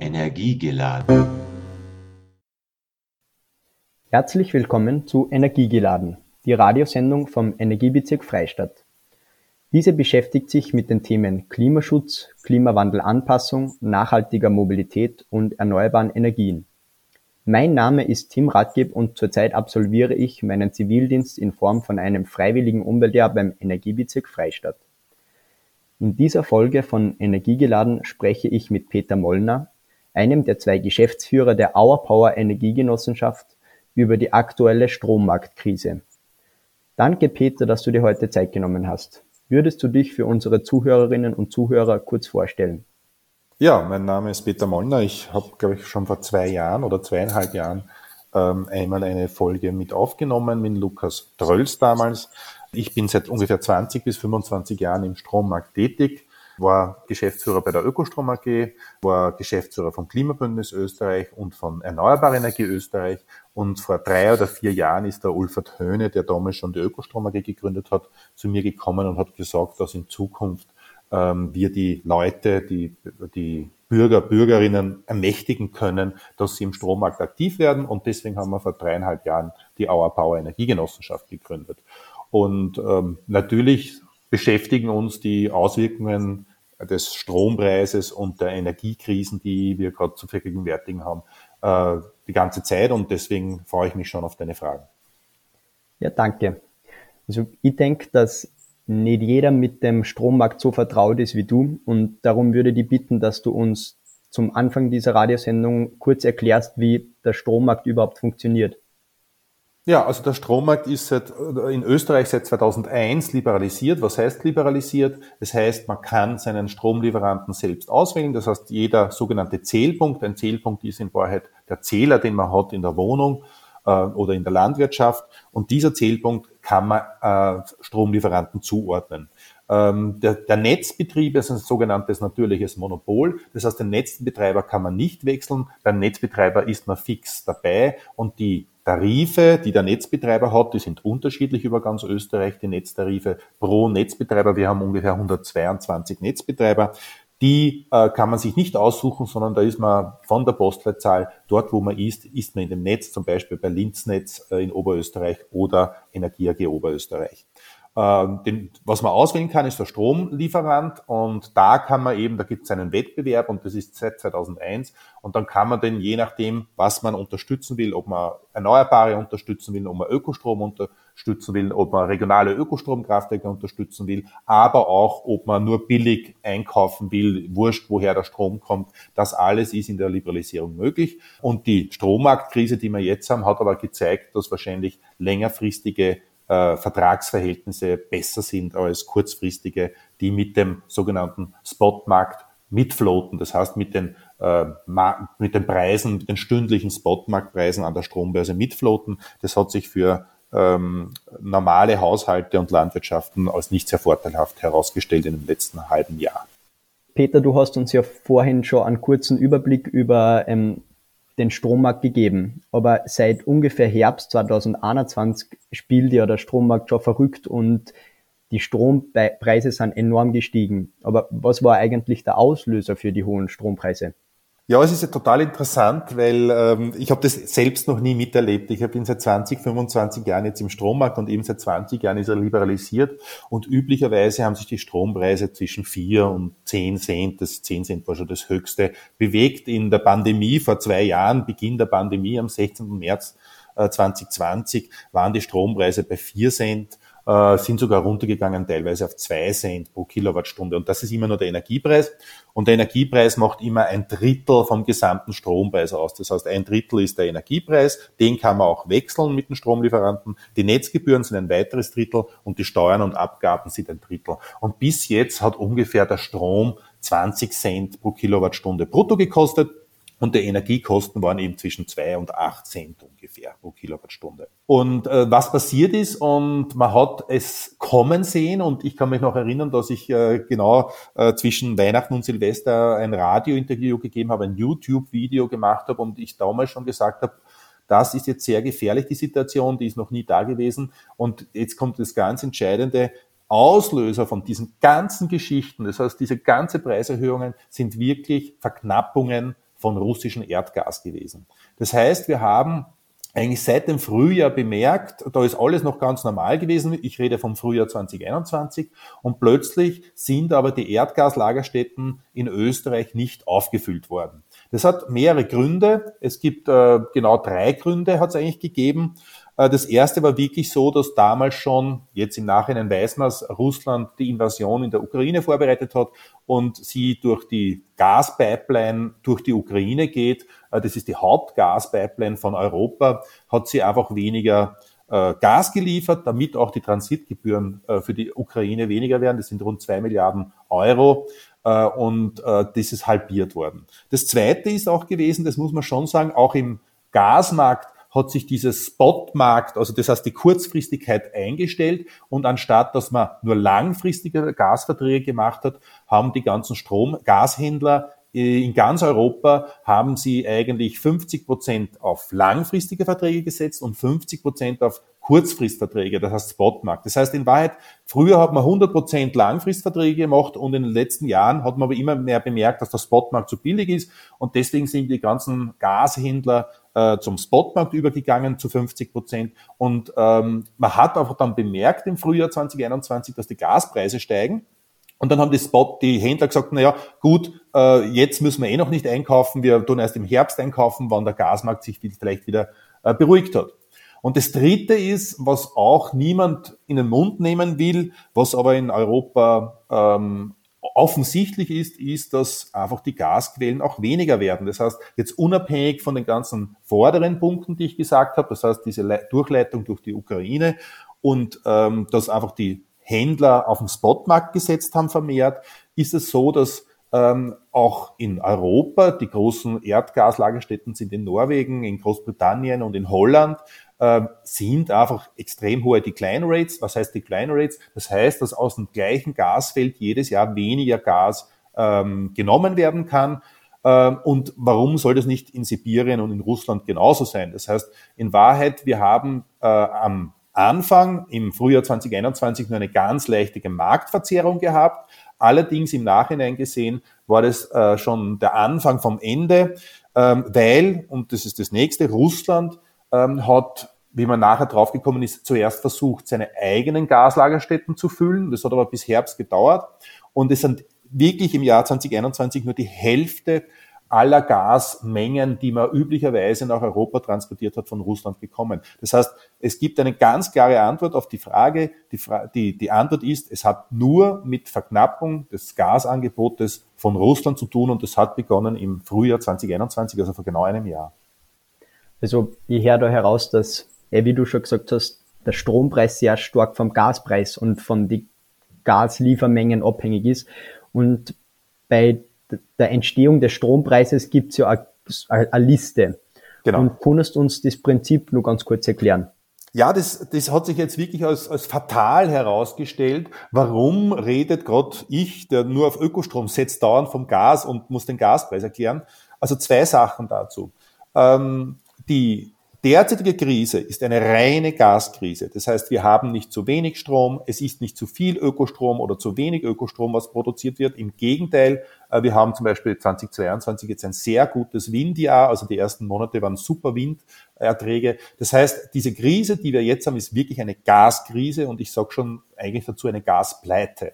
Energiegeladen. Herzlich willkommen zu Energiegeladen, die Radiosendung vom Energiebezirk Freistadt. Diese beschäftigt sich mit den Themen Klimaschutz, Klimawandelanpassung, nachhaltiger Mobilität und erneuerbaren Energien. Mein Name ist Tim Radgeb und zurzeit absolviere ich meinen Zivildienst in Form von einem freiwilligen Umweltjahr beim Energiebezirk Freistadt. In dieser Folge von Energiegeladen spreche ich mit Peter Mollner, einem der zwei Geschäftsführer der Our Power Energiegenossenschaft, über die aktuelle Strommarktkrise. Danke, Peter, dass du dir heute Zeit genommen hast. Würdest du dich für unsere Zuhörerinnen und Zuhörer kurz vorstellen? Ja, mein Name ist Peter Mollner. Ich habe, glaube ich, schon vor zwei Jahren oder zweieinhalb Jahren ähm, einmal eine Folge mit aufgenommen mit Lukas Trölls damals. Ich bin seit ungefähr 20 bis 25 Jahren im Strommarkt tätig, war Geschäftsführer bei der Ökostrom AG, war Geschäftsführer vom Klimabündnis Österreich und von Erneuerbare Energie Österreich. Und vor drei oder vier Jahren ist der Ulfert Höhne, der damals schon die Ökostrom AG gegründet hat, zu mir gekommen und hat gesagt, dass in Zukunft ähm, wir die Leute, die, die Bürger, Bürgerinnen ermächtigen können, dass sie im Strommarkt aktiv werden. Und deswegen haben wir vor dreieinhalb Jahren die Our Power Energiegenossenschaft gegründet. Und ähm, natürlich beschäftigen uns die Auswirkungen des Strompreises und der Energiekrisen, die wir gerade zu vergegenwärtigen haben, äh, die ganze Zeit. Und deswegen freue ich mich schon auf deine Fragen. Ja, danke. Also ich denke, dass nicht jeder mit dem Strommarkt so vertraut ist wie du und darum würde ich bitten, dass du uns zum Anfang dieser Radiosendung kurz erklärst, wie der Strommarkt überhaupt funktioniert. Ja, also der Strommarkt ist seit, in Österreich seit 2001 liberalisiert. Was heißt liberalisiert? Das heißt, man kann seinen Stromlieferanten selbst auswählen. Das heißt, jeder sogenannte Zählpunkt, ein Zählpunkt ist in Wahrheit der Zähler, den man hat in der Wohnung äh, oder in der Landwirtschaft. Und dieser Zählpunkt kann man äh, Stromlieferanten zuordnen. Ähm, der, der Netzbetrieb ist ein sogenanntes natürliches Monopol. Das heißt, den Netzbetreiber kann man nicht wechseln. Beim Netzbetreiber ist man fix dabei und die Tarife, die der Netzbetreiber hat, die sind unterschiedlich über ganz Österreich, die Netztarife pro Netzbetreiber. Wir haben ungefähr 122 Netzbetreiber. Die äh, kann man sich nicht aussuchen, sondern da ist man von der Postleitzahl dort, wo man ist, ist man in dem Netz, zum Beispiel bei Linznetz äh, in Oberösterreich oder Energie AG Oberösterreich. Ähm, den, was man auswählen kann, ist der Stromlieferant und da kann man eben, da gibt es einen Wettbewerb und das ist seit 2001 und dann kann man den je nachdem, was man unterstützen will, ob man Erneuerbare unterstützen will, ob man Ökostrom unterstützen will, ob man regionale Ökostromkraftwerke unterstützen will, aber auch, ob man nur billig einkaufen will, wurscht, woher der Strom kommt. Das alles ist in der Liberalisierung möglich und die Strommarktkrise, die wir jetzt haben, hat aber gezeigt, dass wahrscheinlich längerfristige äh, Vertragsverhältnisse besser sind als kurzfristige, die mit dem sogenannten Spotmarkt mitfloten. Das heißt, mit den, äh, mit den Preisen, mit den stündlichen Spotmarktpreisen an der Strombörse mitfloten. Das hat sich für ähm, normale Haushalte und Landwirtschaften als nicht sehr vorteilhaft herausgestellt in dem letzten halben Jahr. Peter, du hast uns ja vorhin schon einen kurzen Überblick über ähm, den Strommarkt gegeben. Aber seit ungefähr Herbst 2021 spielt ja der Strommarkt schon verrückt und die Strompreise sind enorm gestiegen. Aber was war eigentlich der Auslöser für die hohen Strompreise? Ja, es ist ja total interessant, weil ähm, ich habe das selbst noch nie miterlebt. Ich bin seit 20, 25 Jahren jetzt im Strommarkt und eben seit 20 Jahren ist er liberalisiert und üblicherweise haben sich die Strompreise zwischen 4 und 10 Cent, das 10 Cent war schon das höchste, bewegt. In der Pandemie vor zwei Jahren, Beginn der Pandemie am 16. März äh, 2020, waren die Strompreise bei 4 Cent äh, sind sogar runtergegangen, teilweise auf zwei Cent pro Kilowattstunde. Und das ist immer nur der Energiepreis. Und der Energiepreis macht immer ein Drittel vom gesamten Strompreis aus. Das heißt, ein Drittel ist der Energiepreis, den kann man auch wechseln mit den Stromlieferanten. Die Netzgebühren sind ein weiteres Drittel und die Steuern und Abgaben sind ein Drittel. Und bis jetzt hat ungefähr der Strom 20 Cent pro Kilowattstunde brutto gekostet. Und die Energiekosten waren eben zwischen zwei und acht Cent ungefähr pro Kilowattstunde. Und äh, was passiert ist, und man hat es kommen sehen, und ich kann mich noch erinnern, dass ich äh, genau äh, zwischen Weihnachten und Silvester ein Radiointerview gegeben habe, ein YouTube-Video gemacht habe und ich damals schon gesagt habe, das ist jetzt sehr gefährlich, die Situation, die ist noch nie da gewesen. Und jetzt kommt das ganz Entscheidende, Auslöser von diesen ganzen Geschichten, das heißt, diese ganze Preiserhöhungen sind wirklich Verknappungen von russischem Erdgas gewesen. Das heißt, wir haben eigentlich seit dem Frühjahr bemerkt, da ist alles noch ganz normal gewesen. Ich rede vom Frühjahr 2021 und plötzlich sind aber die Erdgaslagerstätten in Österreich nicht aufgefüllt worden. Das hat mehrere Gründe. Es gibt äh, genau drei Gründe, hat es eigentlich gegeben. Äh, das erste war wirklich so, dass damals schon, jetzt im Nachhinein weiß man es, Russland die Invasion in der Ukraine vorbereitet hat und sie durch die Gaspipeline durch die Ukraine geht. Äh, das ist die Hauptgaspipeline von Europa, hat sie einfach weniger äh, Gas geliefert, damit auch die Transitgebühren für die Ukraine weniger werden. Das sind rund zwei Milliarden Euro und das ist halbiert worden. Das Zweite ist auch gewesen, das muss man schon sagen, auch im Gasmarkt hat sich dieses Spotmarkt, also das heißt die Kurzfristigkeit eingestellt und anstatt, dass man nur langfristige Gasverträge gemacht hat, haben die ganzen Strom-Gashändler äh, in ganz Europa haben sie eigentlich 50 Prozent auf langfristige Verträge gesetzt und 50 Prozent auf Kurzfristverträge, das heißt Spotmarkt. Das heißt in Wahrheit, früher hat man 100 Prozent Langfristverträge gemacht und in den letzten Jahren hat man aber immer mehr bemerkt, dass der Spotmarkt zu billig ist und deswegen sind die ganzen Gashändler äh, zum Spotmarkt übergegangen zu 50 Prozent. Und ähm, man hat einfach dann bemerkt im Frühjahr 2021, dass die Gaspreise steigen. Und dann haben die Spot, die Händler gesagt, na ja, gut, äh, jetzt müssen wir eh noch nicht einkaufen, wir tun erst im Herbst einkaufen, wann der Gasmarkt sich vielleicht wieder äh, beruhigt hat. Und das Dritte ist, was auch niemand in den Mund nehmen will, was aber in Europa ähm, offensichtlich ist, ist, dass einfach die Gasquellen auch weniger werden. Das heißt, jetzt unabhängig von den ganzen vorderen Punkten, die ich gesagt habe, das heißt diese Durchleitung durch die Ukraine und ähm, dass einfach die Händler auf den Spotmarkt gesetzt haben vermehrt, ist es so, dass ähm, auch in Europa, die großen Erdgaslagerstätten sind in Norwegen, in Großbritannien und in Holland, ähm, sind einfach extrem hohe Decline Rates. Was heißt Decline Rates? Das heißt, dass aus dem gleichen Gasfeld jedes Jahr weniger Gas ähm, genommen werden kann. Ähm, und warum soll das nicht in Sibirien und in Russland genauso sein? Das heißt, in Wahrheit, wir haben äh, am Anfang im Frühjahr 2021 nur eine ganz leichte Marktverzerrung gehabt. Allerdings im Nachhinein gesehen war das äh, schon der Anfang vom Ende, ähm, weil, und das ist das nächste, Russland ähm, hat, wie man nachher draufgekommen ist, zuerst versucht, seine eigenen Gaslagerstätten zu füllen. Das hat aber bis Herbst gedauert. Und es sind wirklich im Jahr 2021 nur die Hälfte aller Gasmengen, die man üblicherweise nach Europa transportiert hat, von Russland gekommen. Das heißt, es gibt eine ganz klare Antwort auf die Frage. Die, Fra die, die Antwort ist, es hat nur mit Verknappung des Gasangebotes von Russland zu tun und das hat begonnen im Frühjahr 2021, also vor genau einem Jahr. Also ich höre da heraus, dass, wie du schon gesagt hast, der Strompreis sehr stark vom Gaspreis und von den Gasliefermengen abhängig ist. Und bei der Entstehung des Strompreises gibt es ja eine Liste. Genau. Und kannst du uns das Prinzip nur ganz kurz erklären? Ja, das, das hat sich jetzt wirklich als, als fatal herausgestellt. Warum redet gerade ich, der nur auf Ökostrom setzt, dauernd vom Gas und muss den Gaspreis erklären? Also zwei Sachen dazu. Ähm, die derzeitige Krise ist eine reine Gaskrise. Das heißt, wir haben nicht zu wenig Strom, es ist nicht zu viel Ökostrom oder zu wenig Ökostrom, was produziert wird. Im Gegenteil, äh, wir haben zum Beispiel 2022 jetzt ein sehr gutes Windjahr, also die ersten Monate waren super Winderträge. Das heißt, diese Krise, die wir jetzt haben, ist wirklich eine Gaskrise und ich sage schon eigentlich dazu eine Gaspleite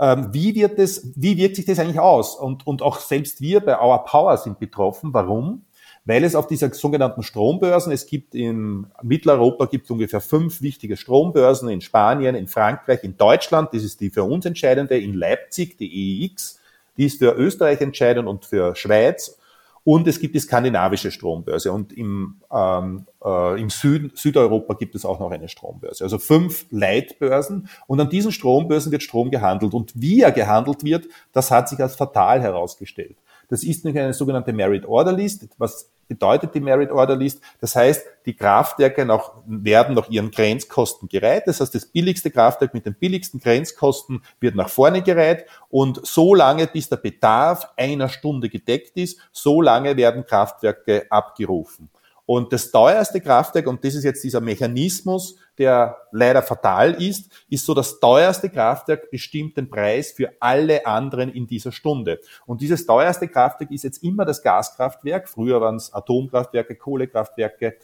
ähm, wie wird das, wie wirkt sich das eigentlich aus? Und, und auch selbst wir bei Our Power sind betroffen. Warum? Weil es auf dieser sogenannten Strombörsen, es gibt in Mitteleuropa gibt es ungefähr fünf wichtige Strombörsen in Spanien, in Frankreich, in Deutschland, das ist die für uns entscheidende, in Leipzig, die EEX, die ist für Österreich entscheidend und für Schweiz. Und es gibt die skandinavische Strombörse und im, ähm, äh, im Süden, Südeuropa gibt es auch noch eine Strombörse. Also fünf Leitbörsen und an diesen Strombörsen wird Strom gehandelt. Und wie er gehandelt wird, das hat sich als fatal herausgestellt. Das ist nämlich eine sogenannte Merit Order List. Was bedeutet die Merit Order List? Das heißt, die Kraftwerke noch, werden nach ihren Grenzkosten gereiht. Das heißt, das billigste Kraftwerk mit den billigsten Grenzkosten wird nach vorne gereiht und so lange, bis der Bedarf einer Stunde gedeckt ist, so lange werden Kraftwerke abgerufen. Und das teuerste Kraftwerk, und das ist jetzt dieser Mechanismus, der leider fatal ist, ist so, das teuerste Kraftwerk bestimmt den Preis für alle anderen in dieser Stunde. Und dieses teuerste Kraftwerk ist jetzt immer das Gaskraftwerk. Früher waren es Atomkraftwerke, Kohlekraftwerke,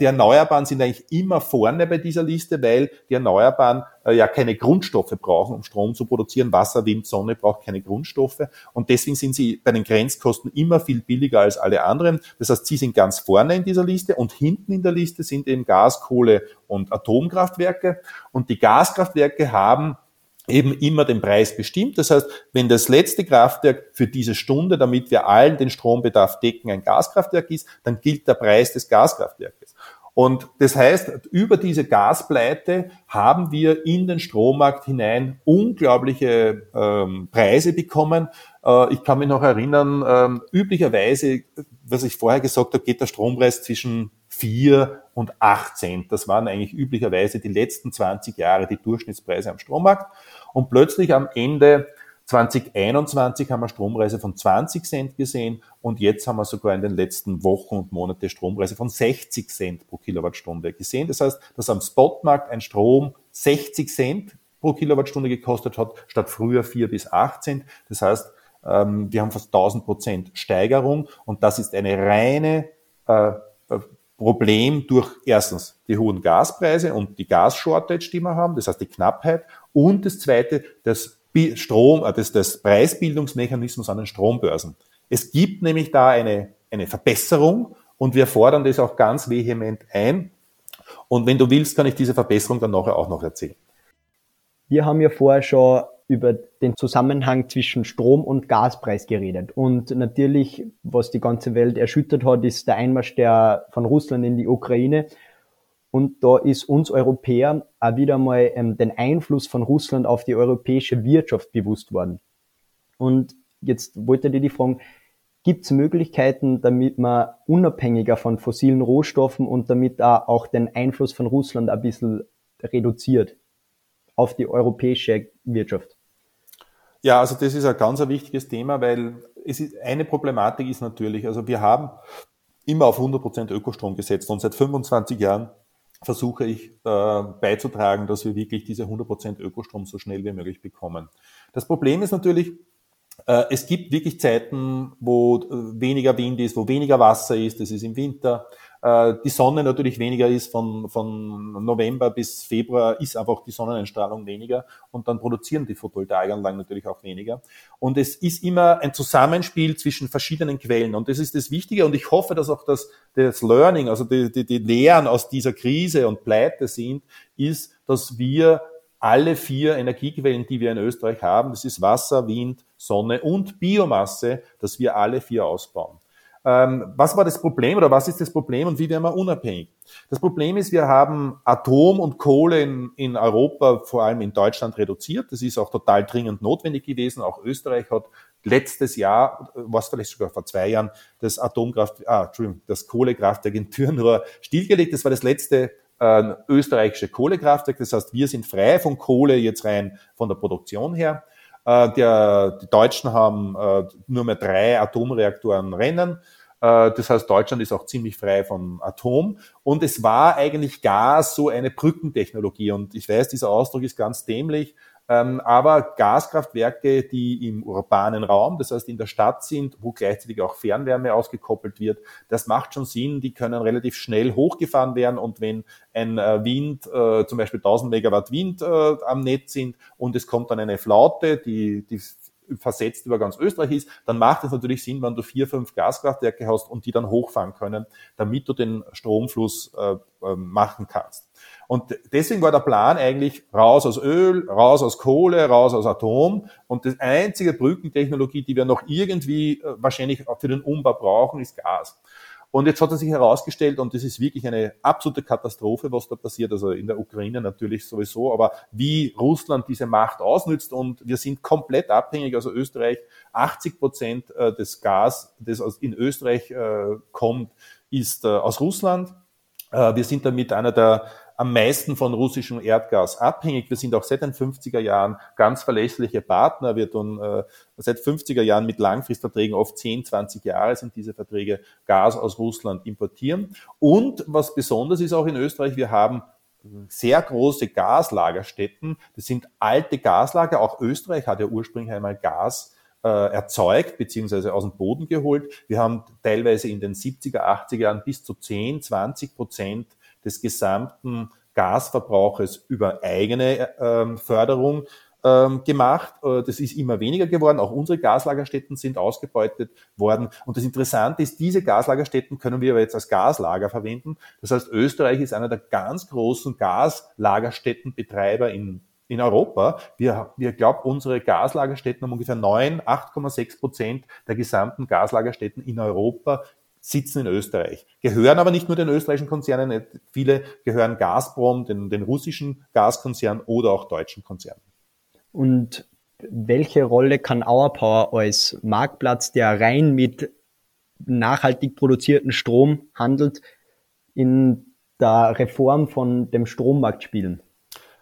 die Erneuerbaren sind eigentlich immer vorne bei dieser Liste, weil die Erneuerbaren äh, ja keine Grundstoffe brauchen, um Strom zu produzieren. Wasser, Wind, Sonne braucht keine Grundstoffe. Und deswegen sind sie bei den Grenzkosten immer viel billiger als alle anderen. Das heißt, sie sind ganz vorne in dieser Liste und hinten in der Liste sind eben Gas, Kohle und Atomkraftwerke. Und die Gaskraftwerke haben eben immer den Preis bestimmt. Das heißt, wenn das letzte Kraftwerk für diese Stunde, damit wir allen den Strombedarf decken, ein Gaskraftwerk ist, dann gilt der Preis des Gaskraftwerkes. Und das heißt, über diese Gaspleite haben wir in den Strommarkt hinein unglaubliche ähm, Preise bekommen. Äh, ich kann mich noch erinnern, ähm, üblicherweise, was ich vorher gesagt habe, geht der Strompreis zwischen 4 und 8 Cent. Das waren eigentlich üblicherweise die letzten 20 Jahre die Durchschnittspreise am Strommarkt. Und plötzlich am Ende 2021 haben wir Strompreise von 20 Cent gesehen und jetzt haben wir sogar in den letzten Wochen und Monaten Strompreise von 60 Cent pro Kilowattstunde gesehen. Das heißt, dass am Spotmarkt ein Strom 60 Cent pro Kilowattstunde gekostet hat, statt früher 4 bis 8 Cent. Das heißt, ähm, wir haben fast 1000 Prozent Steigerung und das ist eine reine äh, Problem durch erstens die hohen Gaspreise und die Gas-Shortage, die wir haben, das heißt die Knappheit und das zweite, das Strom, äh, das, das Preisbildungsmechanismus an den Strombörsen. Es gibt nämlich da eine, eine Verbesserung und wir fordern das auch ganz vehement ein. Und wenn du willst, kann ich diese Verbesserung dann nachher auch noch erzählen. Wir haben ja vorher schon über den Zusammenhang zwischen Strom- und Gaspreis geredet. Und natürlich, was die ganze Welt erschüttert hat, ist der Einmarsch der, von Russland in die Ukraine. Und da ist uns Europäer auch wieder mal ähm, den Einfluss von Russland auf die europäische Wirtschaft bewusst worden. Und jetzt wollte ich die fragen, gibt es Möglichkeiten, damit man unabhängiger von fossilen Rohstoffen und damit auch den Einfluss von Russland ein bisschen reduziert auf die europäische Wirtschaft? Ja, also das ist ein ganz ein wichtiges Thema, weil es ist, eine Problematik ist natürlich, also wir haben immer auf 100% Ökostrom gesetzt und seit 25 Jahren versuche ich äh, beizutragen, dass wir wirklich diese 100% Ökostrom so schnell wie möglich bekommen. Das Problem ist natürlich, äh, es gibt wirklich Zeiten, wo äh, weniger Wind ist, wo weniger Wasser ist, das ist im Winter. Äh, die Sonne natürlich weniger ist, von, von November bis Februar ist einfach die Sonneneinstrahlung weniger und dann produzieren die Photovoltaikanlagen natürlich auch weniger. Und es ist immer ein Zusammenspiel zwischen verschiedenen Quellen und das ist das Wichtige und ich hoffe, dass auch das, das Learning, also die, die, die Lehren aus dieser Krise und Pleite sind, ist, dass wir alle vier Energiequellen, die wir in Österreich haben, das ist Wasser, Wind, Sonne und Biomasse, dass wir alle vier ausbauen. Ähm, was war das Problem oder was ist das Problem und wie werden wir unabhängig? Das Problem ist, wir haben Atom und Kohle in, in Europa, vor allem in Deutschland, reduziert. Das ist auch total dringend notwendig gewesen. Auch Österreich hat letztes Jahr, was vielleicht sogar vor zwei Jahren, das Atomkraft, ah, Entschuldigung, das Kohlekraftwerk in Thürnrohr stillgelegt. Das war das letzte äh, österreichische Kohlekraftwerk. Das heißt, wir sind frei von Kohle jetzt rein von der Produktion her. Äh, der, die Deutschen haben äh, nur mehr drei Atomreaktoren rennen. Äh, das heißt, Deutschland ist auch ziemlich frei von Atom. Und es war eigentlich Gas so eine Brückentechnologie. Und ich weiß, dieser Ausdruck ist ganz dämlich, ähm, aber Gaskraftwerke, die im urbanen Raum, das heißt in der Stadt sind, wo gleichzeitig auch Fernwärme ausgekoppelt wird, das macht schon Sinn. Die können relativ schnell hochgefahren werden und wenn ein äh, Wind, äh, zum Beispiel 1000 Megawatt Wind am Netz sind und es kommt dann eine Flaute, die, die versetzt über ganz Österreich ist, dann macht es natürlich Sinn, wenn du vier, fünf Gaskraftwerke hast und die dann hochfahren können, damit du den Stromfluss äh, äh machen kannst. Und deswegen war der Plan eigentlich raus aus Öl, raus aus Kohle, raus aus Atom. Und das einzige Brückentechnologie, die wir noch irgendwie äh, wahrscheinlich für den Umbau brauchen, ist Gas. Und jetzt hat er sich herausgestellt, und das ist wirklich eine absolute Katastrophe, was da passiert, also in der Ukraine natürlich sowieso, aber wie Russland diese Macht ausnützt und wir sind komplett abhängig, also Österreich, 80 Prozent äh, des Gas, das in Österreich äh, kommt, ist aus Russland. Wir sind damit einer der am meisten von russischem Erdgas abhängig. Wir sind auch seit den 50er Jahren ganz verlässliche Partner. Wir tun äh, seit 50er Jahren mit Langfristverträgen, oft 10, 20 Jahre sind diese Verträge, Gas aus Russland importieren. Und was besonders ist auch in Österreich, wir haben sehr große Gaslagerstätten. Das sind alte Gaslager. Auch Österreich hat ja ursprünglich einmal Gas äh, erzeugt beziehungsweise aus dem Boden geholt. Wir haben teilweise in den 70er, 80er Jahren bis zu 10, 20 Prozent des gesamten Gasverbrauches über eigene äh, Förderung ähm, gemacht. Äh, das ist immer weniger geworden. Auch unsere Gaslagerstätten sind ausgebeutet worden. Und das Interessante ist, diese Gaslagerstätten können wir aber jetzt als Gaslager verwenden. Das heißt, Österreich ist einer der ganz großen Gaslagerstättenbetreiber in in Europa. Wir, wir glauben, unsere Gaslagerstätten haben ungefähr 9, 8,6 Prozent der gesamten Gaslagerstätten in Europa sitzen in Österreich. Gehören aber nicht nur den österreichischen Konzernen, viele gehören Gazprom, den, den russischen Gaskonzernen oder auch deutschen Konzernen. Und welche Rolle kann Auerpower als Marktplatz, der rein mit nachhaltig produzierten Strom handelt, in der Reform von dem Strommarkt spielen?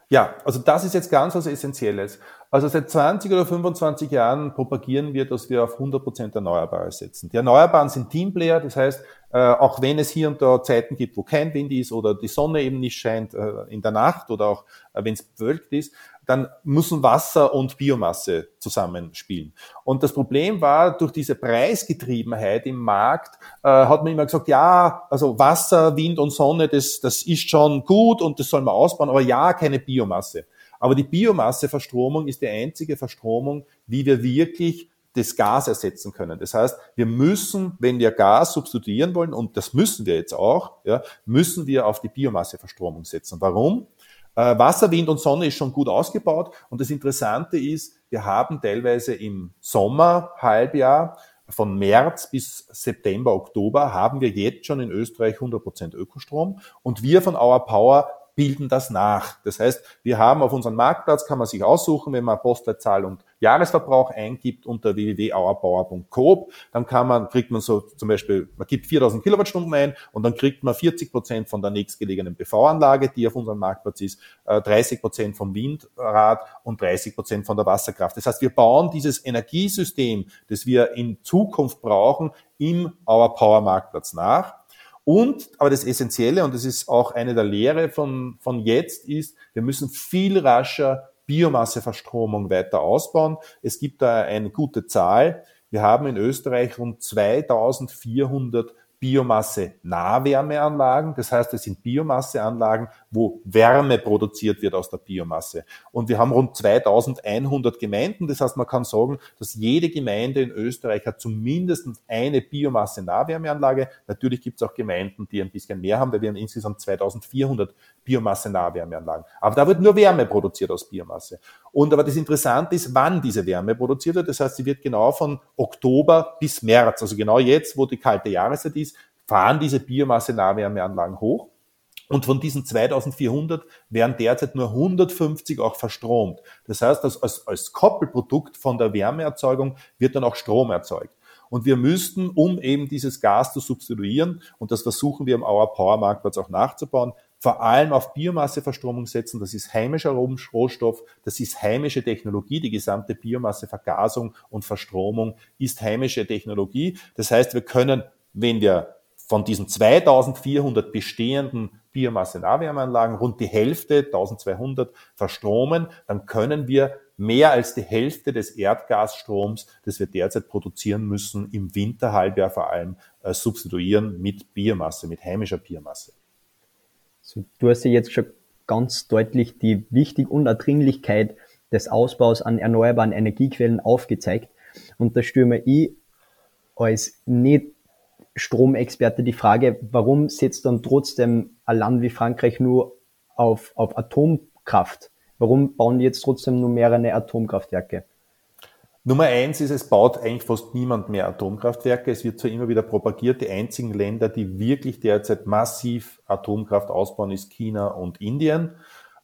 Ja, also das ist jetzt ganz was Essentielles. Also seit 20 oder 25 Jahren propagieren wir, dass wir auf 100% Erneuerbare setzen. Die Erneuerbaren sind Teamplayer, das heißt, äh, auch wenn es hier und da Zeiten gibt, wo kein Wind ist oder die Sonne eben nicht scheint äh, in der Nacht oder auch äh, wenn es bewölkt ist, dann müssen Wasser und Biomasse zusammenspielen. Und das Problem war, durch diese Preisgetriebenheit im Markt äh, hat man immer gesagt, ja, also Wasser, Wind und Sonne, das, das ist schon gut und das soll man ausbauen, aber ja, keine Biomasse. Aber die Biomasseverstromung ist die einzige Verstromung, wie wir wirklich das Gas ersetzen können. Das heißt, wir müssen, wenn wir Gas substituieren wollen, und das müssen wir jetzt auch, ja, müssen wir auf die Biomasseverstromung setzen. Warum? Äh, Wasser, Wind und Sonne ist schon gut ausgebaut. Und das Interessante ist, wir haben teilweise im Sommer, Halbjahr, von März bis September, Oktober haben wir jetzt schon in Österreich 100% Ökostrom. Und wir von Our Power bilden das nach. Das heißt, wir haben auf unserem Marktplatz, kann man sich aussuchen, wenn man Postleitzahl und Jahresverbrauch eingibt unter www.auerbauer.coop, dann kann man, kriegt man so zum Beispiel, man gibt 4000 Kilowattstunden ein und dann kriegt man 40 Prozent von der nächstgelegenen PV-Anlage, die auf unserem Marktplatz ist, 30 äh, Prozent vom Windrad und 30 Prozent von der Wasserkraft. Das heißt, wir bauen dieses Energiesystem, das wir in Zukunft brauchen, im Our Power Marktplatz nach. Und, aber das Essentielle, und das ist auch eine der Lehre von, von jetzt, ist, wir müssen viel rascher Biomasseverstromung weiter ausbauen. Es gibt da eine gute Zahl. Wir haben in Österreich rund 2400 Biomasse-Nahwärmeanlagen. Das heißt, es sind Biomasseanlagen, wo Wärme produziert wird aus der Biomasse. Und wir haben rund 2100 Gemeinden. Das heißt, man kann sagen, dass jede Gemeinde in Österreich hat zumindest eine Biomasse-Nahwärmeanlage. Natürlich gibt es auch Gemeinden, die ein bisschen mehr haben, weil wir haben insgesamt 2400 Biomasse-Nahwärmeanlagen. Aber da wird nur Wärme produziert aus Biomasse. Und aber das Interessante ist, wann diese Wärme produziert wird. Das heißt, sie wird genau von Oktober bis März, also genau jetzt, wo die kalte Jahreszeit ist, fahren diese Biomasse-Nahwärmeanlagen hoch. Und von diesen 2400 werden derzeit nur 150 auch verstromt. Das heißt, dass als, als Koppelprodukt von der Wärmeerzeugung wird dann auch Strom erzeugt. Und wir müssten, um eben dieses Gas zu substituieren, und das versuchen wir im Our Power Marktplatz auch nachzubauen, vor allem auf Biomasseverstromung setzen. Das ist heimischer Rohstoff, das ist heimische Technologie. Die gesamte Biomassevergasung und Verstromung ist heimische Technologie. Das heißt, wir können, wenn wir von diesen 2400 bestehenden Biomasse-Nahwärmeanlagen rund die Hälfte, 1200, verstromen, dann können wir mehr als die Hälfte des Erdgasstroms, das wir derzeit produzieren müssen, im Winterhalbjahr vor allem äh, substituieren mit Biomasse, mit heimischer Biomasse. So, du hast ja jetzt schon ganz deutlich die Wichtig und Erdringlichkeit des Ausbaus an erneuerbaren Energiequellen aufgezeigt. Und da stürme ich als nicht Stromexperte die Frage, warum setzt dann trotzdem ein Land wie Frankreich nur auf, auf Atomkraft? Warum bauen die jetzt trotzdem nur mehrere Atomkraftwerke? Nummer eins ist, es baut eigentlich fast niemand mehr Atomkraftwerke. Es wird zwar immer wieder propagiert, die einzigen Länder, die wirklich derzeit massiv Atomkraft ausbauen, ist China und Indien.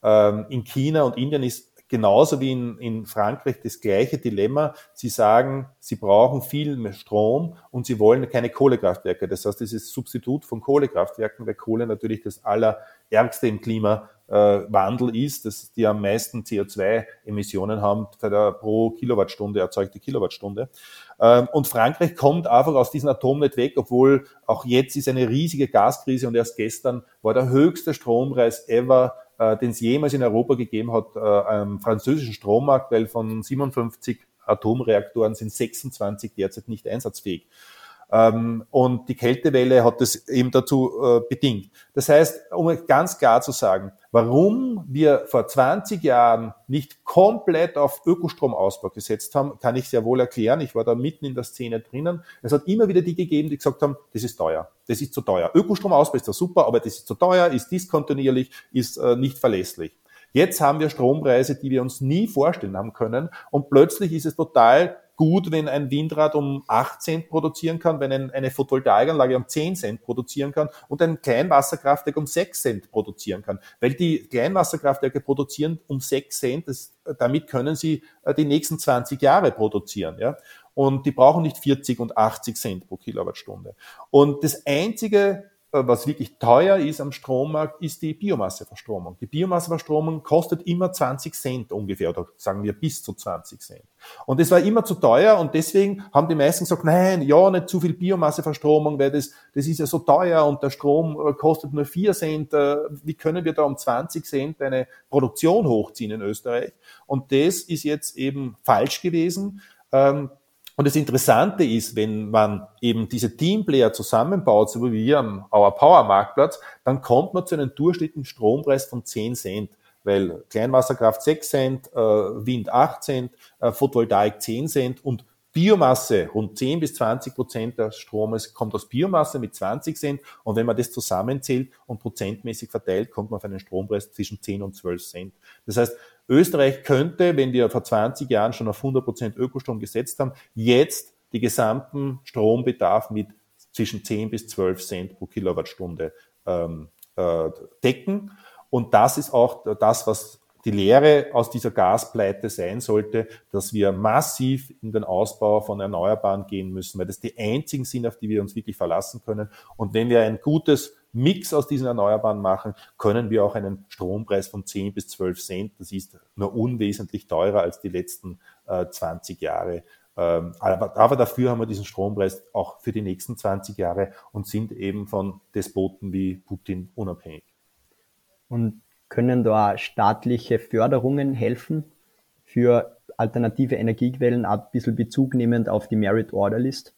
Ähm, in China und Indien ist genauso wie in, in Frankreich das gleiche Dilemma. Sie sagen, sie brauchen viel mehr Strom und sie wollen keine Kohlekraftwerke. Das heißt, dieses Substitut von Kohlekraftwerken, weil Kohle natürlich das allerärgste im Klimawandel ist, dass die am meisten CO2-Emissionen haben pro Kilowattstunde erzeugte Kilowattstunde. Ähm, und Frankreich kommt einfach aus diesem Atom nicht weg, obwohl auch jetzt ist eine riesige Gaskrise und erst gestern war der höchste Strompreis ever äh, den es jemals in Europa gegeben hat, äh, am französischen Strommarkt, weil von 57 Atomreaktoren sind 26 derzeit nicht einsatzfähig. Ähm, und die Kältewelle hat das eben dazu äh, bedingt. Das heißt, um ganz klar zu sagen, warum wir vor 20 Jahren nicht komplett auf Ökostromausbau gesetzt haben, kann ich sehr wohl erklären. Ich war da mitten in der Szene drinnen. Es hat immer wieder die gegeben, die gesagt haben, das ist teuer, das ist zu teuer. Ökostromausbau ist ja super, aber das ist zu teuer, ist diskontinuierlich, ist äh, nicht verlässlich. Jetzt haben wir Strompreise, die wir uns nie vorstellen haben können. Und plötzlich ist es total gut, wenn ein Windrad um 8 Cent produzieren kann, wenn eine Photovoltaikanlage um 10 Cent produzieren kann und ein Kleinwasserkraftwerk um 6 Cent produzieren kann. Weil die Kleinwasserkraftwerke produzieren um 6 Cent, das, damit können sie äh, die nächsten 20 Jahre produzieren. Ja? Und die brauchen nicht 40 und 80 Cent pro Kilowattstunde. Und das einzige was wirklich teuer ist am Strommarkt, ist die Biomasseverstromung. Die Biomasseverstromung kostet immer 20 Cent ungefähr, oder sagen wir bis zu 20 Cent. Und das war immer zu teuer und deswegen haben die meisten gesagt, nein, ja, nicht zu viel Biomasseverstromung, weil das, das ist ja so teuer und der Strom äh, kostet nur 4 Cent. Äh, wie können wir da um 20 Cent eine Produktion hochziehen in Österreich? Und das ist jetzt eben falsch gewesen. Und das Interessante ist, wenn man eben diese Teamplayer zusammenbaut, so wie wir am Our Power Marktplatz, dann kommt man zu einem durchschnittlichen Strompreis von 10 Cent. Weil Kleinwasserkraft 6 Cent, äh, Wind 8 Cent, äh, Photovoltaik 10 Cent und Biomasse, rund 10 bis 20 Prozent des Stromes kommt aus Biomasse mit 20 Cent. Und wenn man das zusammenzählt und prozentmäßig verteilt, kommt man auf einen Strompreis zwischen 10 und 12 Cent. Das heißt, Österreich könnte, wenn wir vor 20 Jahren schon auf 100 Prozent Ökostrom gesetzt haben, jetzt die gesamten Strombedarf mit zwischen 10 bis 12 Cent pro Kilowattstunde ähm, äh, decken. Und das ist auch das, was die Lehre aus dieser Gaspleite sein sollte, dass wir massiv in den Ausbau von Erneuerbaren gehen müssen, weil das die einzigen sind, auf die wir uns wirklich verlassen können. Und wenn wir ein gutes Mix aus diesen Erneuerbaren machen, können wir auch einen Strompreis von 10 bis 12 Cent, das ist nur unwesentlich teurer als die letzten äh, 20 Jahre. Ähm, aber, aber dafür haben wir diesen Strompreis auch für die nächsten 20 Jahre und sind eben von Despoten wie Putin unabhängig. Und können da staatliche Förderungen helfen für alternative Energiequellen, ein bisschen Bezug nehmend auf die Merit Order List?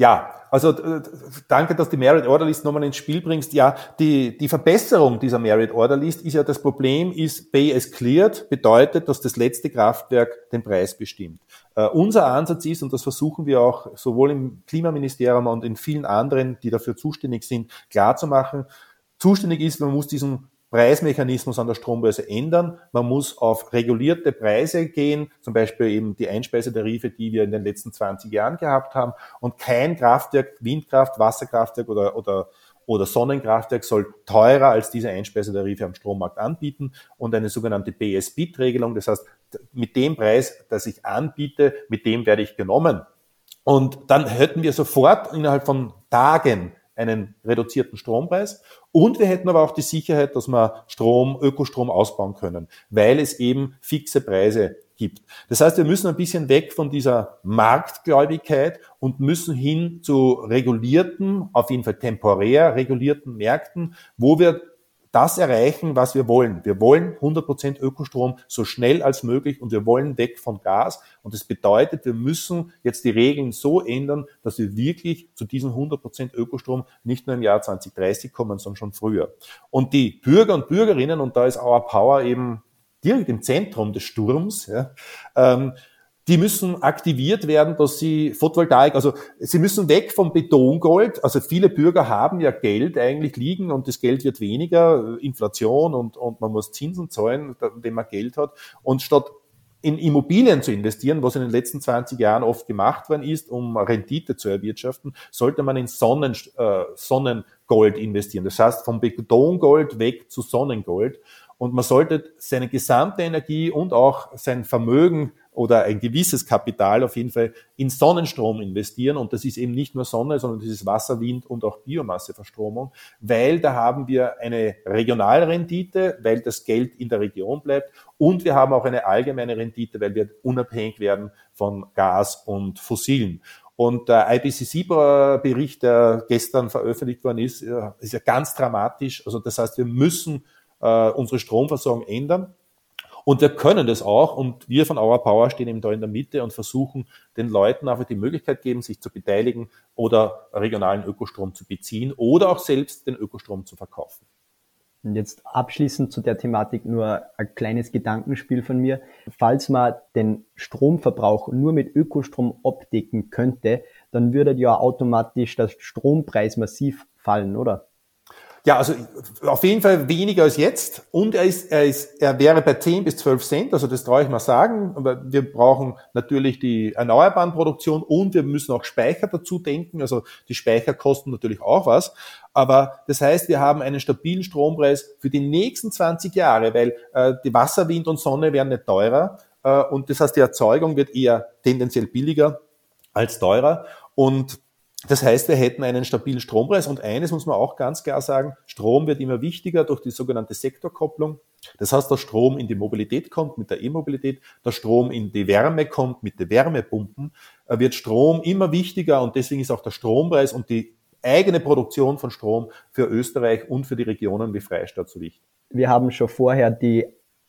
Ja, also äh, danke, dass die Merit Order List nochmal ins Spiel bringst. Ja, die, die Verbesserung dieser Merit Order List ist ja das Problem, ist Pay as cleared, bedeutet, dass das letzte Kraftwerk den Preis bestimmt. Uh, unser Ansatz ist, und das versuchen wir auch sowohl im Klimaministerium und in vielen anderen, die dafür zuständig sind, klarzumachen, zuständig ist, man muss diesen Preismechanismus an der Strombörse ändern. Man muss auf regulierte Preise gehen, zum Beispiel eben die Einspeisetarife, die wir in den letzten 20 Jahren gehabt haben. Und kein Kraftwerk, Windkraft, Wasserkraftwerk oder, oder, oder Sonnenkraftwerk soll teurer als diese Einspeisetarife am Strommarkt anbieten und eine sogenannte BS-Bit-Regelung. Das heißt, mit dem Preis, das ich anbiete, mit dem werde ich genommen. Und dann hätten wir sofort innerhalb von Tagen einen reduzierten Strompreis und wir hätten aber auch die Sicherheit, dass wir Strom, Ökostrom ausbauen können, weil es eben fixe Preise gibt. Das heißt, wir müssen ein bisschen weg von dieser Marktgläubigkeit und müssen hin zu regulierten, auf jeden Fall temporär regulierten Märkten, wo wir das erreichen, was wir wollen. Wir wollen 100% Ökostrom so schnell als möglich und wir wollen weg von Gas. Und das bedeutet, wir müssen jetzt die Regeln so ändern, dass wir wirklich zu diesem 100% Ökostrom nicht nur im Jahr 2030 kommen, sondern schon früher. Und die Bürger und Bürgerinnen, und da ist Our Power eben direkt im Zentrum des Sturms, ja, ähm, die müssen aktiviert werden, dass sie Photovoltaik, also sie müssen weg vom Betongold. Also viele Bürger haben ja Geld eigentlich liegen und das Geld wird weniger, Inflation und, und man muss Zinsen zahlen, wenn man Geld hat. Und statt in Immobilien zu investieren, was in den letzten 20 Jahren oft gemacht worden ist, um Rendite zu erwirtschaften, sollte man in Sonnen, äh, Sonnengold investieren. Das heißt, vom Betongold weg zu Sonnengold. Und man sollte seine gesamte Energie und auch sein Vermögen oder ein gewisses Kapital auf jeden Fall in Sonnenstrom investieren. Und das ist eben nicht nur Sonne, sondern das ist Wasser, Wind und auch Biomasseverstromung, weil da haben wir eine Regionalrendite, weil das Geld in der Region bleibt und wir haben auch eine allgemeine Rendite, weil wir unabhängig werden von Gas und Fossilen. Und der IPCC-Bericht, der gestern veröffentlicht worden ist, ist ja ganz dramatisch. Also das heißt, wir müssen äh, unsere Stromversorgung ändern. Und wir können das auch. Und wir von Our Power stehen eben da in der Mitte und versuchen den Leuten einfach die Möglichkeit geben, sich zu beteiligen oder regionalen Ökostrom zu beziehen oder auch selbst den Ökostrom zu verkaufen. Und jetzt abschließend zu der Thematik nur ein kleines Gedankenspiel von mir. Falls man den Stromverbrauch nur mit Ökostrom abdecken könnte, dann würde ja automatisch der Strompreis massiv fallen, oder? Ja, also auf jeden Fall weniger als jetzt. Und er ist, er ist, er wäre bei 10 bis 12 Cent, also das traue ich mal sagen. Aber wir brauchen natürlich die erneuerbaren Produktion und wir müssen auch Speicher dazu denken. Also die Speicher kosten natürlich auch was. Aber das heißt, wir haben einen stabilen Strompreis für die nächsten 20 Jahre, weil äh, die Wasser, Wind und Sonne werden nicht teurer. Äh, und das heißt, die Erzeugung wird eher tendenziell billiger als teurer. Und das heißt, wir hätten einen stabilen Strompreis und eines muss man auch ganz klar sagen, Strom wird immer wichtiger durch die sogenannte Sektorkopplung. Das heißt, der Strom in die Mobilität kommt mit der E-Mobilität, der Strom in die Wärme kommt mit den Wärmepumpen, äh, wird Strom immer wichtiger und deswegen ist auch der Strompreis und die eigene Produktion von Strom für Österreich und für die Regionen wie Freistaat so wichtig. Wir haben schon vorher die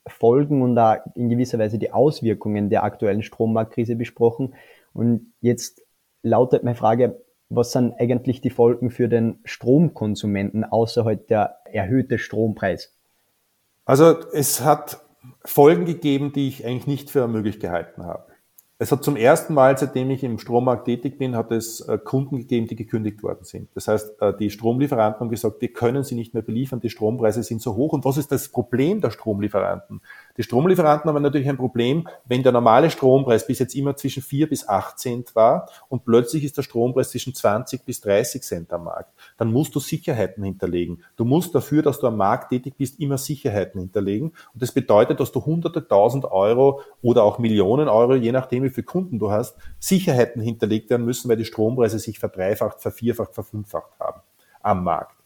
Folgen und da in gewisser Weise die Auswirkungen der aktuellen Strommarktkrise besprochen. Und jetzt lautet meine Frage, was sind eigentlich die Folgen für den Stromkonsumenten außer halt der erhöhte Strompreis? Also es hat Folgen gegeben, die ich eigentlich nicht für möglich gehalten habe. Es hat zum ersten Mal, seitdem ich im Strommarkt tätig bin, hat es äh, Kunden gegeben, die gekündigt worden sind. Das heißt, äh, die Stromlieferanten haben gesagt, wir können sie nicht mehr beliefern, die Strompreise sind so hoch. Und was ist das Problem der Stromlieferanten? Die Stromlieferanten haben natürlich ein Problem, wenn der normale Strompreis bis jetzt immer zwischen 4 bis 8 Cent war und plötzlich ist der Strompreis zwischen 20 bis 30 Cent am Markt. Dann musst du Sicherheiten hinterlegen. Du musst dafür, dass du am Markt tätig bist, immer Sicherheiten hinterlegen. Und das bedeutet, dass du hunderte tausend Euro oder auch Millionen Euro, je nachdem wie viele Kunden du hast, Sicherheiten hinterlegt werden müssen, weil die Strompreise sich verdreifacht, vervierfacht, verfünffacht haben am Markt.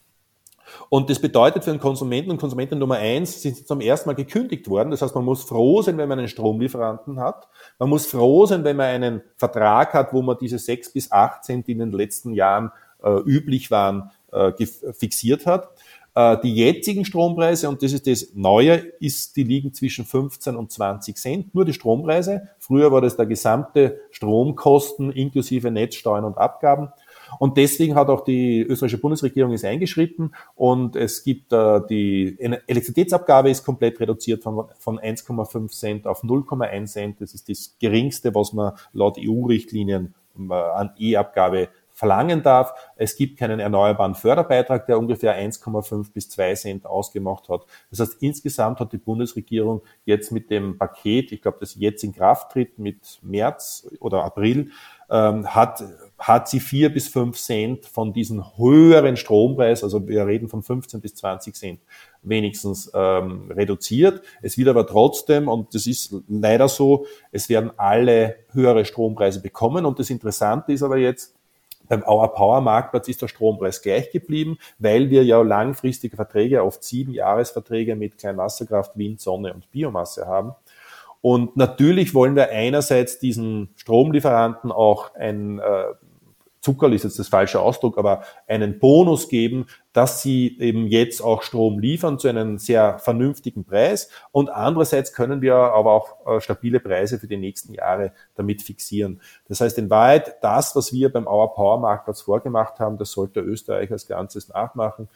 Und das bedeutet für einen Konsumenten und Konsumenten Nummer eins, sind zum ersten Mal gekündigt worden. Das heißt, man muss froh sein, wenn man einen Stromlieferanten hat. Man muss froh sein, wenn man einen Vertrag hat, wo man diese sechs bis acht Cent, die in den letzten Jahren äh, üblich waren, äh, fixiert hat. Äh, die jetzigen Strompreise, und das ist das Neue, ist, die liegen zwischen 15 und 20 Cent, nur die Strompreise. Früher war das der gesamte Stromkosten inklusive Netzsteuern und Abgaben. Und deswegen hat auch die österreichische Bundesregierung ist eingeschritten und es gibt äh, die Elektrizitätsabgabe ist komplett reduziert von, von 1,5 Cent auf 0,1 Cent. Das ist das geringste, was man laut EU-Richtlinien äh, an E-Abgabe verlangen darf. Es gibt keinen erneuerbaren Förderbeitrag, der ungefähr 1,5 bis 2 Cent ausgemacht hat. Das heißt, insgesamt hat die Bundesregierung jetzt mit dem Paket, ich glaube, das jetzt in Kraft tritt mit März oder April, ähm, hat, hat sie vier bis fünf Cent von diesen höheren Strompreis, also wir reden von 15 bis 20 Cent, wenigstens ähm, reduziert. Es wird aber trotzdem, und das ist leider so, es werden alle höhere Strompreise bekommen. Und das Interessante ist aber jetzt, beim Our Power Marktplatz ist der Strompreis gleich geblieben, weil wir ja langfristige Verträge, oft sieben Jahresverträge mit Kleinwasserkraft, Wind, Sonne und Biomasse haben. Und natürlich wollen wir einerseits diesen Stromlieferanten auch ein äh, Zuckerl ist jetzt das falsche Ausdruck, aber einen Bonus geben, dass sie eben jetzt auch Strom liefern zu einem sehr vernünftigen Preis. Und andererseits können wir aber auch äh, stabile Preise für die nächsten Jahre damit fixieren. Das heißt in Wahrheit, das, was wir beim Our Power Marktplatz vorgemacht haben, das sollte Österreich als Ganzes nachmachen,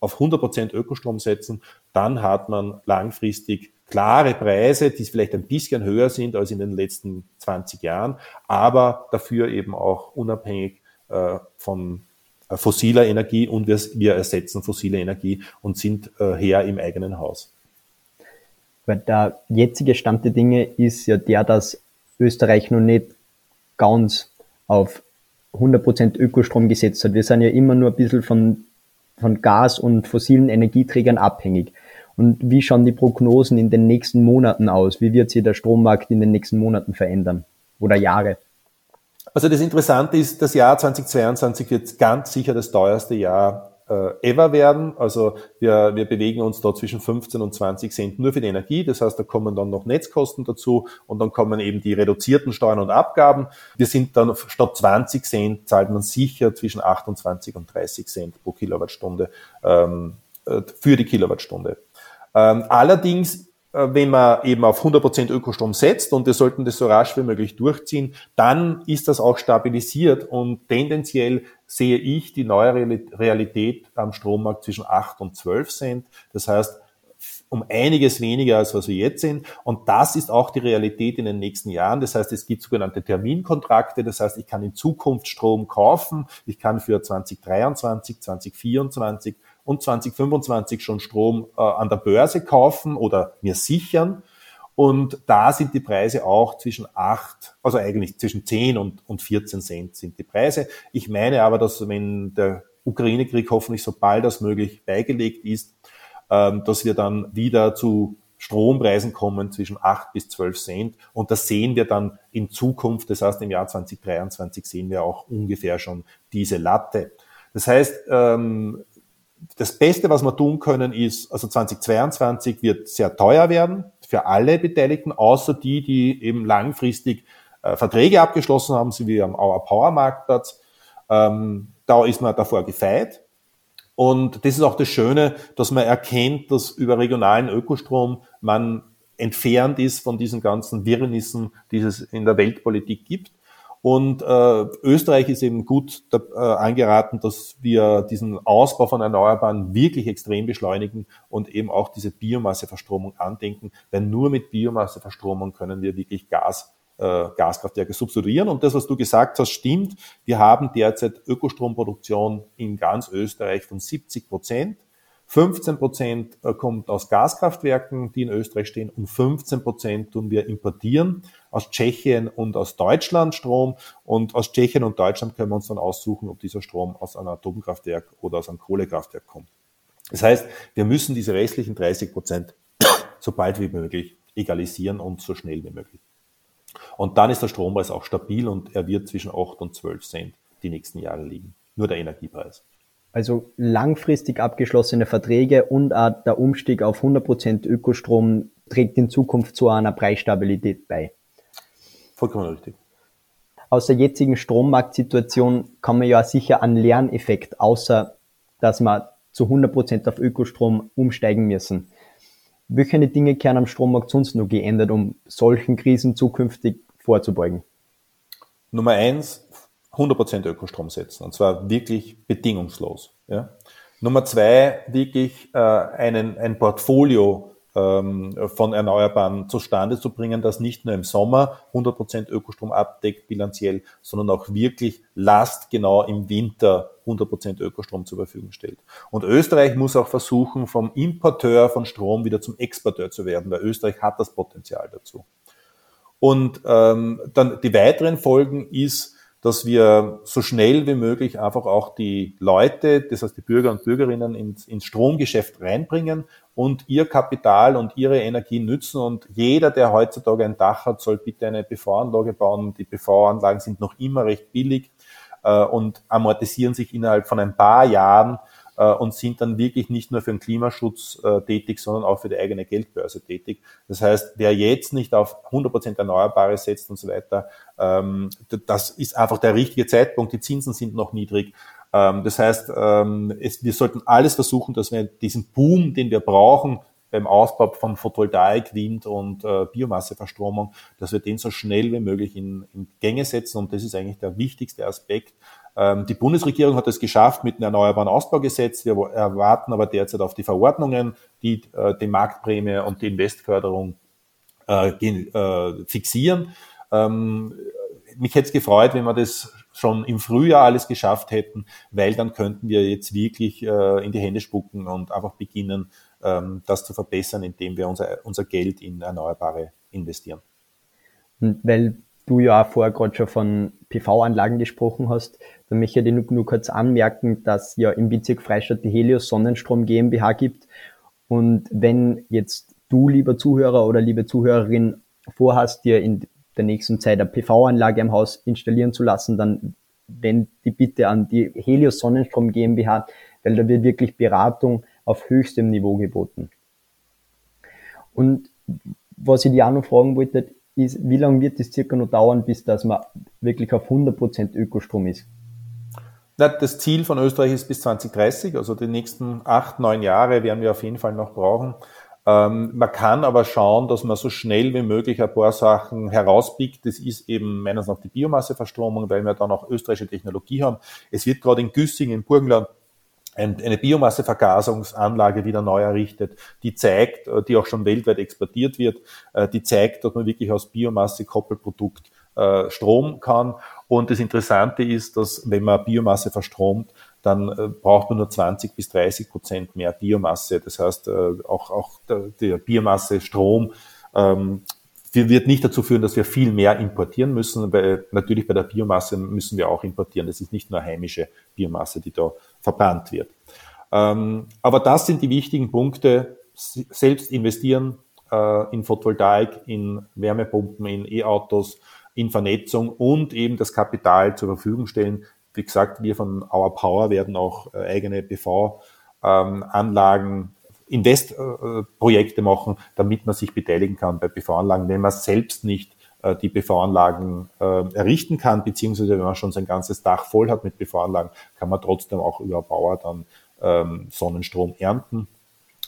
auf 100% Ökostrom setzen, dann hat man langfristig klare Preise, die vielleicht ein bisschen höher sind als in den letzten 20 Jahren, aber dafür eben auch unabhängig äh, von äh, fossiler Energie und wir, wir ersetzen fossile Energie und sind äh, her im eigenen Haus. Weil der jetzige Stand der Dinge ist ja der, dass Österreich noch nicht ganz auf 100% Ökostrom gesetzt hat. Wir sind ja immer nur ein bisschen von, von Gas und fossilen Energieträgern abhängig. Und wie schauen die Prognosen in den nächsten Monaten aus? Wie wird sich der Strommarkt in den nächsten Monaten verändern? Oder Jahre? Also das Interessante ist, das Jahr 2022 wird ganz sicher das teuerste Jahr äh, ever werden. Also wir, wir bewegen uns da zwischen 15 und 20 Cent nur für die Energie. Das heißt, da kommen dann noch Netzkosten dazu und dann kommen eben die reduzierten Steuern und Abgaben. Wir sind dann statt 20 Cent zahlt man sicher zwischen 28 und 30 Cent pro Kilowattstunde ähm, äh, für die Kilowattstunde. Ähm, allerdings äh, wenn man eben auf 100% Ökostrom setzt und wir sollten das so rasch wie möglich durchziehen, dann ist das auch stabilisiert und tendenziell sehe ich die neue Realität am Strommarkt zwischen 8 und 12 Cent. Das heißt, um einiges weniger als was wir jetzt sind. Und das ist auch die Realität in den nächsten Jahren. Das heißt, es gibt sogenannte Terminkontrakte. Das heißt, ich kann in Zukunft Strom kaufen. Ich kann für 2023, 2024 und 2025 schon Strom äh, an der Börse kaufen oder mir sichern. Und da sind die Preise auch zwischen acht, also eigentlich zwischen 10 und, und 14 Cent sind die Preise. Ich meine aber, dass wenn der Ukraine-Krieg hoffentlich so bald als möglich beigelegt ist, ähm, dass wir dann wieder zu Strompreisen kommen zwischen 8 bis 12 Cent. Und das sehen wir dann in Zukunft. Das heißt, im Jahr 2023 sehen wir auch ungefähr schon diese Latte. Das heißt, ähm, das Beste, was wir tun können, ist, also 2022 wird sehr teuer werden für alle Beteiligten, außer die, die eben langfristig äh, Verträge abgeschlossen haben, so wie am Auer Power Marktplatz. Ähm, da ist man davor gefeit. Und das ist auch das Schöne, dass man erkennt, dass über regionalen Ökostrom man entfernt ist von diesen ganzen Wirrnissen, die es in der Weltpolitik gibt. Und äh, Österreich ist eben gut da, äh, angeraten, dass wir diesen Ausbau von Erneuerbaren wirklich extrem beschleunigen und eben auch diese Biomasseverstromung andenken, weil nur mit Biomasseverstromung können wir wirklich Gas äh, Gaskraftwerke substituieren. Und das, was du gesagt hast, stimmt. Wir haben derzeit Ökostromproduktion in ganz Österreich von 70 Prozent. 15 Prozent äh, kommt aus Gaskraftwerken, die in Österreich stehen, und 15 Prozent tun wir importieren aus Tschechien und aus Deutschland Strom. Und aus Tschechien und Deutschland können wir uns dann aussuchen, ob dieser Strom aus einem Atomkraftwerk oder aus einem Kohlekraftwerk kommt. Das heißt, wir müssen diese restlichen 30 Prozent so bald wie möglich egalisieren und so schnell wie möglich. Und dann ist der Strompreis auch stabil und er wird zwischen 8 und 12 Cent die nächsten Jahre liegen. Nur der Energiepreis. Also langfristig abgeschlossene Verträge und auch der Umstieg auf 100% Ökostrom trägt in Zukunft zu einer Preisstabilität bei. Vollkommen richtig. Aus der jetzigen Strommarktsituation kann man ja sicher einen Lerneffekt, außer dass wir zu 100% auf Ökostrom umsteigen müssen. Welche Dinge kehren am Strommarkt sonst noch geändert, um solchen Krisen zukünftig vorzubeugen? Nummer eins, 100% Ökostrom setzen und zwar wirklich bedingungslos. Ja. Nummer zwei, wirklich äh, einen, ein Portfolio ähm, von Erneuerbaren zustande zu bringen, das nicht nur im Sommer 100% Ökostrom abdeckt bilanziell, sondern auch wirklich lastgenau im Winter 100% Ökostrom zur Verfügung stellt. Und Österreich muss auch versuchen, vom Importeur von Strom wieder zum Exporteur zu werden, weil Österreich hat das Potenzial dazu. Und ähm, dann die weiteren Folgen ist, dass wir so schnell wie möglich einfach auch die Leute, das heißt die Bürger und Bürgerinnen ins, ins Stromgeschäft reinbringen und ihr Kapital und ihre Energie nützen. Und jeder, der heutzutage ein Dach hat, soll bitte eine PV-Anlage bauen. Die PV-Anlagen sind noch immer recht billig äh, und amortisieren sich innerhalb von ein paar Jahren und sind dann wirklich nicht nur für den Klimaschutz äh, tätig, sondern auch für die eigene Geldbörse tätig. Das heißt, wer jetzt nicht auf 100% Erneuerbare setzt und so weiter, ähm, das ist einfach der richtige Zeitpunkt. Die Zinsen sind noch niedrig. Ähm, das heißt, ähm, wir sollten alles versuchen, dass wir diesen Boom, den wir brauchen, beim Ausbau von Photovoltaik, Wind und äh, Biomasseverstromung, dass wir den so schnell wie möglich in, in Gänge setzen. Und das ist eigentlich der wichtigste Aspekt, die Bundesregierung hat es geschafft mit einem Erneuerbaren Ausbaugesetz. Wir erwarten aber derzeit auf die Verordnungen, die äh, die Marktprämie und die Investförderung äh, äh, fixieren. Ähm, mich hätte es gefreut, wenn wir das schon im Frühjahr alles geschafft hätten, weil dann könnten wir jetzt wirklich in die Hände spucken und einfach beginnen, ähm, das zu verbessern, indem wir unser, unser Geld in Erneuerbare investieren. Weil du ja auch vorher gerade schon von PV-Anlagen gesprochen hast, dann möchte ich nur, nur kurz anmerken, dass ja im Bezirk Freistadt die Helios Sonnenstrom GmbH gibt. Und wenn jetzt du, lieber Zuhörer oder liebe Zuhörerin, vorhast, dir in der nächsten Zeit eine PV-Anlage am Haus installieren zu lassen, dann wend die Bitte an die Helios Sonnenstrom GmbH, weil da wird wirklich Beratung auf höchstem Niveau geboten. Und was ich dir auch noch fragen wollte, ist, wie lange wird es circa noch dauern, bis dass man wirklich auf 100% Ökostrom ist? Das Ziel von Österreich ist bis 2030, also die nächsten acht, neun Jahre werden wir auf jeden Fall noch brauchen. Ähm, man kann aber schauen, dass man so schnell wie möglich ein paar Sachen herauspickt. Das ist eben meines noch die Biomasseverstromung, weil wir dann auch österreichische Technologie haben. Es wird gerade in Güssing, in Burgenland, eine Biomassevergasungsanlage wieder neu errichtet, die zeigt, äh, die auch schon weltweit exportiert wird, äh, die zeigt, dass man wirklich aus Biomasse Koppelprodukt äh, Strom kann. Und das Interessante ist, dass wenn man Biomasse verstromt, dann braucht man nur 20 bis 30 Prozent mehr Biomasse. Das heißt, auch, auch der, Biomasse Strom ähm, wird nicht dazu führen, dass wir viel mehr importieren müssen, weil natürlich bei der Biomasse müssen wir auch importieren. Das ist nicht nur heimische Biomasse, die da verbrannt wird. Ähm, aber das sind die wichtigen Punkte. Selbst investieren äh, in Photovoltaik, in Wärmepumpen, in E-Autos, in Vernetzung und eben das Kapital zur Verfügung stellen. Wie gesagt, wir von Our Power werden auch äh, eigene PV-Anlagen, ähm, Investprojekte machen, damit man sich beteiligen kann bei PV-Anlagen, wenn man selbst nicht äh, die PV-Anlagen äh, errichten kann, beziehungsweise wenn man schon sein ganzes Dach voll hat mit PV-Anlagen, kann man trotzdem auch über Bauer dann ähm, Sonnenstrom ernten.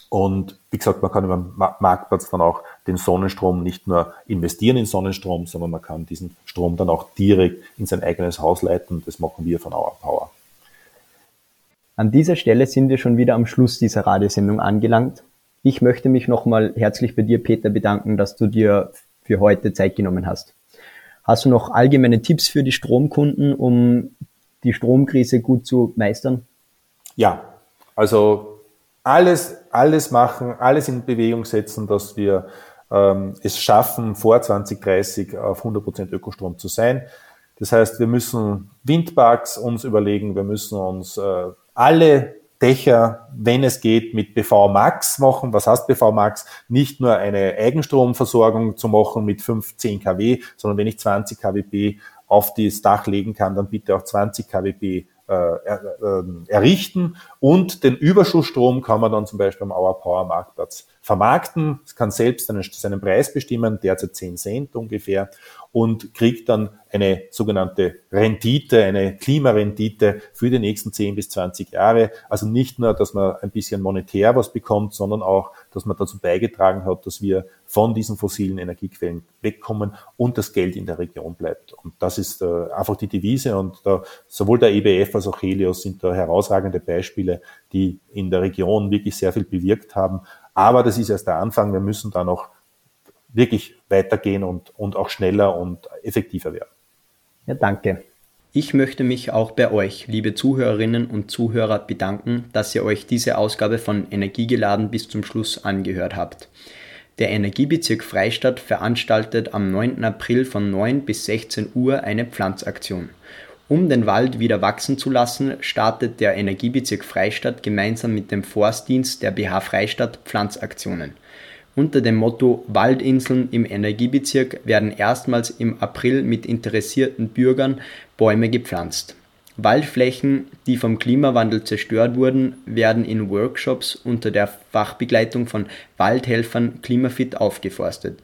Und wie gesagt, man kann über Marktplatz dann auch den Sonnenstrom nicht nur investieren in Sonnenstrom, sondern man kann diesen Strom dann auch direkt in sein eigenes Haus leiten. Das machen wir von Our Power. An dieser Stelle sind wir schon wieder am Schluss dieser Radiosendung angelangt. Ich möchte mich nochmal herzlich bei dir, Peter, bedanken, dass du dir für heute Zeit genommen hast. Hast du noch allgemeine Tipps für die Stromkunden, um die Stromkrise gut zu meistern? Ja, also alles, alles machen, alles in Bewegung setzen, dass wir ähm, es schaffen, vor 2030 auf 100% Ökostrom zu sein. Das heißt, wir müssen Windparks uns überlegen, wir müssen uns äh, alle Dächer, wenn es geht, mit BV Max machen. Was heißt BV Max? Nicht nur eine Eigenstromversorgung zu machen mit 5, 10 kW, sondern wenn ich 20 kWp auf das Dach legen kann, dann bitte auch 20 kWp äh, äh, errichten und den Überschussstrom kann man dann zum Beispiel am Our Power Marktplatz vermarkten. Es kann selbst seinen, seinen Preis bestimmen, derzeit 10 Cent ungefähr und kriegt dann eine sogenannte Rendite, eine Klimarendite für die nächsten 10 bis 20 Jahre. Also nicht nur, dass man ein bisschen monetär was bekommt, sondern auch, dass man dazu beigetragen hat, dass wir von diesen fossilen Energiequellen wegkommen und das Geld in der Region bleibt. Und das ist äh, einfach die Devise und da, sowohl der EBF als auch Helios sind da herausragende Beispiele, die in der Region wirklich sehr viel bewirkt haben. Aber das ist erst der Anfang. Wir müssen da noch wirklich weitergehen und, und auch schneller und effektiver werden. Ja, danke. Ich möchte mich auch bei euch, liebe Zuhörerinnen und Zuhörer, bedanken, dass ihr euch diese Ausgabe von Energiegeladen bis zum Schluss angehört habt. Der Energiebezirk Freistadt veranstaltet am 9. April von 9 bis 16 Uhr eine Pflanzaktion. Um den Wald wieder wachsen zu lassen, startet der Energiebezirk Freistadt gemeinsam mit dem Forstdienst der BH Freistadt Pflanzaktionen. Unter dem Motto Waldinseln im Energiebezirk werden erstmals im April mit interessierten Bürgern Bäume gepflanzt. Waldflächen, die vom Klimawandel zerstört wurden, werden in Workshops unter der Fachbegleitung von Waldhelfern klimafit aufgeforstet.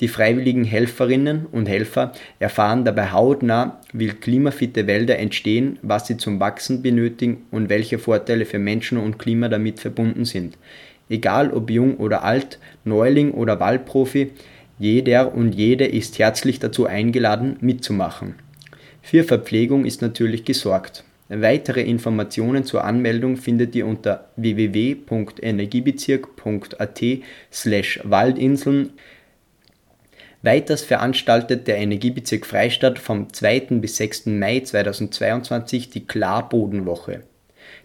Die freiwilligen Helferinnen und Helfer erfahren dabei hautnah, wie klimafitte Wälder entstehen, was sie zum Wachsen benötigen und welche Vorteile für Menschen und Klima damit verbunden sind. Egal ob jung oder alt, Neuling oder Waldprofi, jeder und jede ist herzlich dazu eingeladen, mitzumachen. Für Verpflegung ist natürlich gesorgt. Weitere Informationen zur Anmeldung findet ihr unter www.energiebezirk.at slash Waldinseln. Weiters veranstaltet der Energiebezirk Freistadt vom 2. bis 6. Mai 2022 die Klarbodenwoche.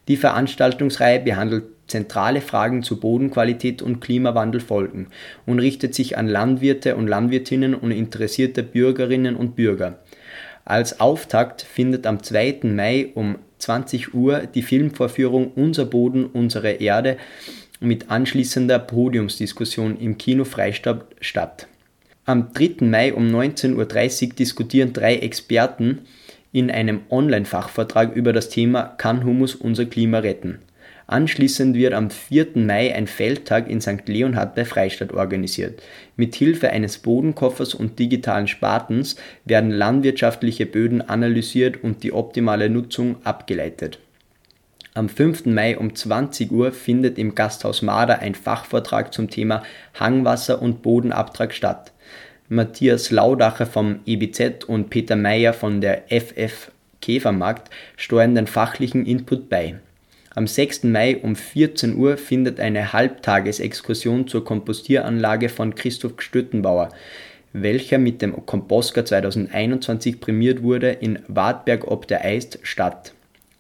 Die Veranstaltungsreihe behandelt zentrale Fragen zu Bodenqualität und Klimawandel folgen und richtet sich an Landwirte und Landwirtinnen und interessierte Bürgerinnen und Bürger. Als Auftakt findet am 2. Mai um 20 Uhr die Filmvorführung Unser Boden, unsere Erde mit anschließender Podiumsdiskussion im Kino Freistadt statt. Am 3. Mai um 19.30 Uhr diskutieren drei Experten in einem Online-Fachvortrag über das Thema Kann Humus unser Klima retten? Anschließend wird am 4. Mai ein Feldtag in St. Leonhard bei Freistadt organisiert. Mit Hilfe eines Bodenkoffers und digitalen Spatens werden landwirtschaftliche Böden analysiert und die optimale Nutzung abgeleitet. Am 5. Mai um 20 Uhr findet im Gasthaus Marder ein Fachvortrag zum Thema Hangwasser und Bodenabtrag statt. Matthias Laudacher vom EBZ und Peter Meyer von der FF Käfermarkt steuern den fachlichen Input bei. Am 6. Mai um 14 Uhr findet eine Halbtagesexkursion zur Kompostieranlage von Christoph Stüttenbauer, welcher mit dem Kompostka 2021 prämiert wurde, in Wartberg ob der Eist statt.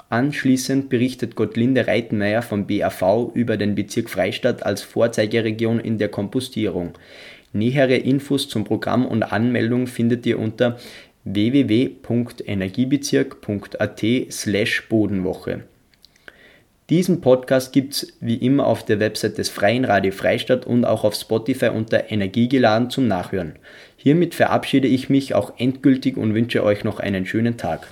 Anschließend berichtet Gottlinde Reitenmeier vom BAV über den Bezirk Freistadt als Vorzeigeregion in der Kompostierung. Nähere Infos zum Programm und Anmeldung findet ihr unter www.energiebezirk.at slash Bodenwoche. Diesen Podcast gibt es wie immer auf der Website des Freien Radio Freistadt und auch auf Spotify unter Energiegeladen zum Nachhören. Hiermit verabschiede ich mich auch endgültig und wünsche euch noch einen schönen Tag.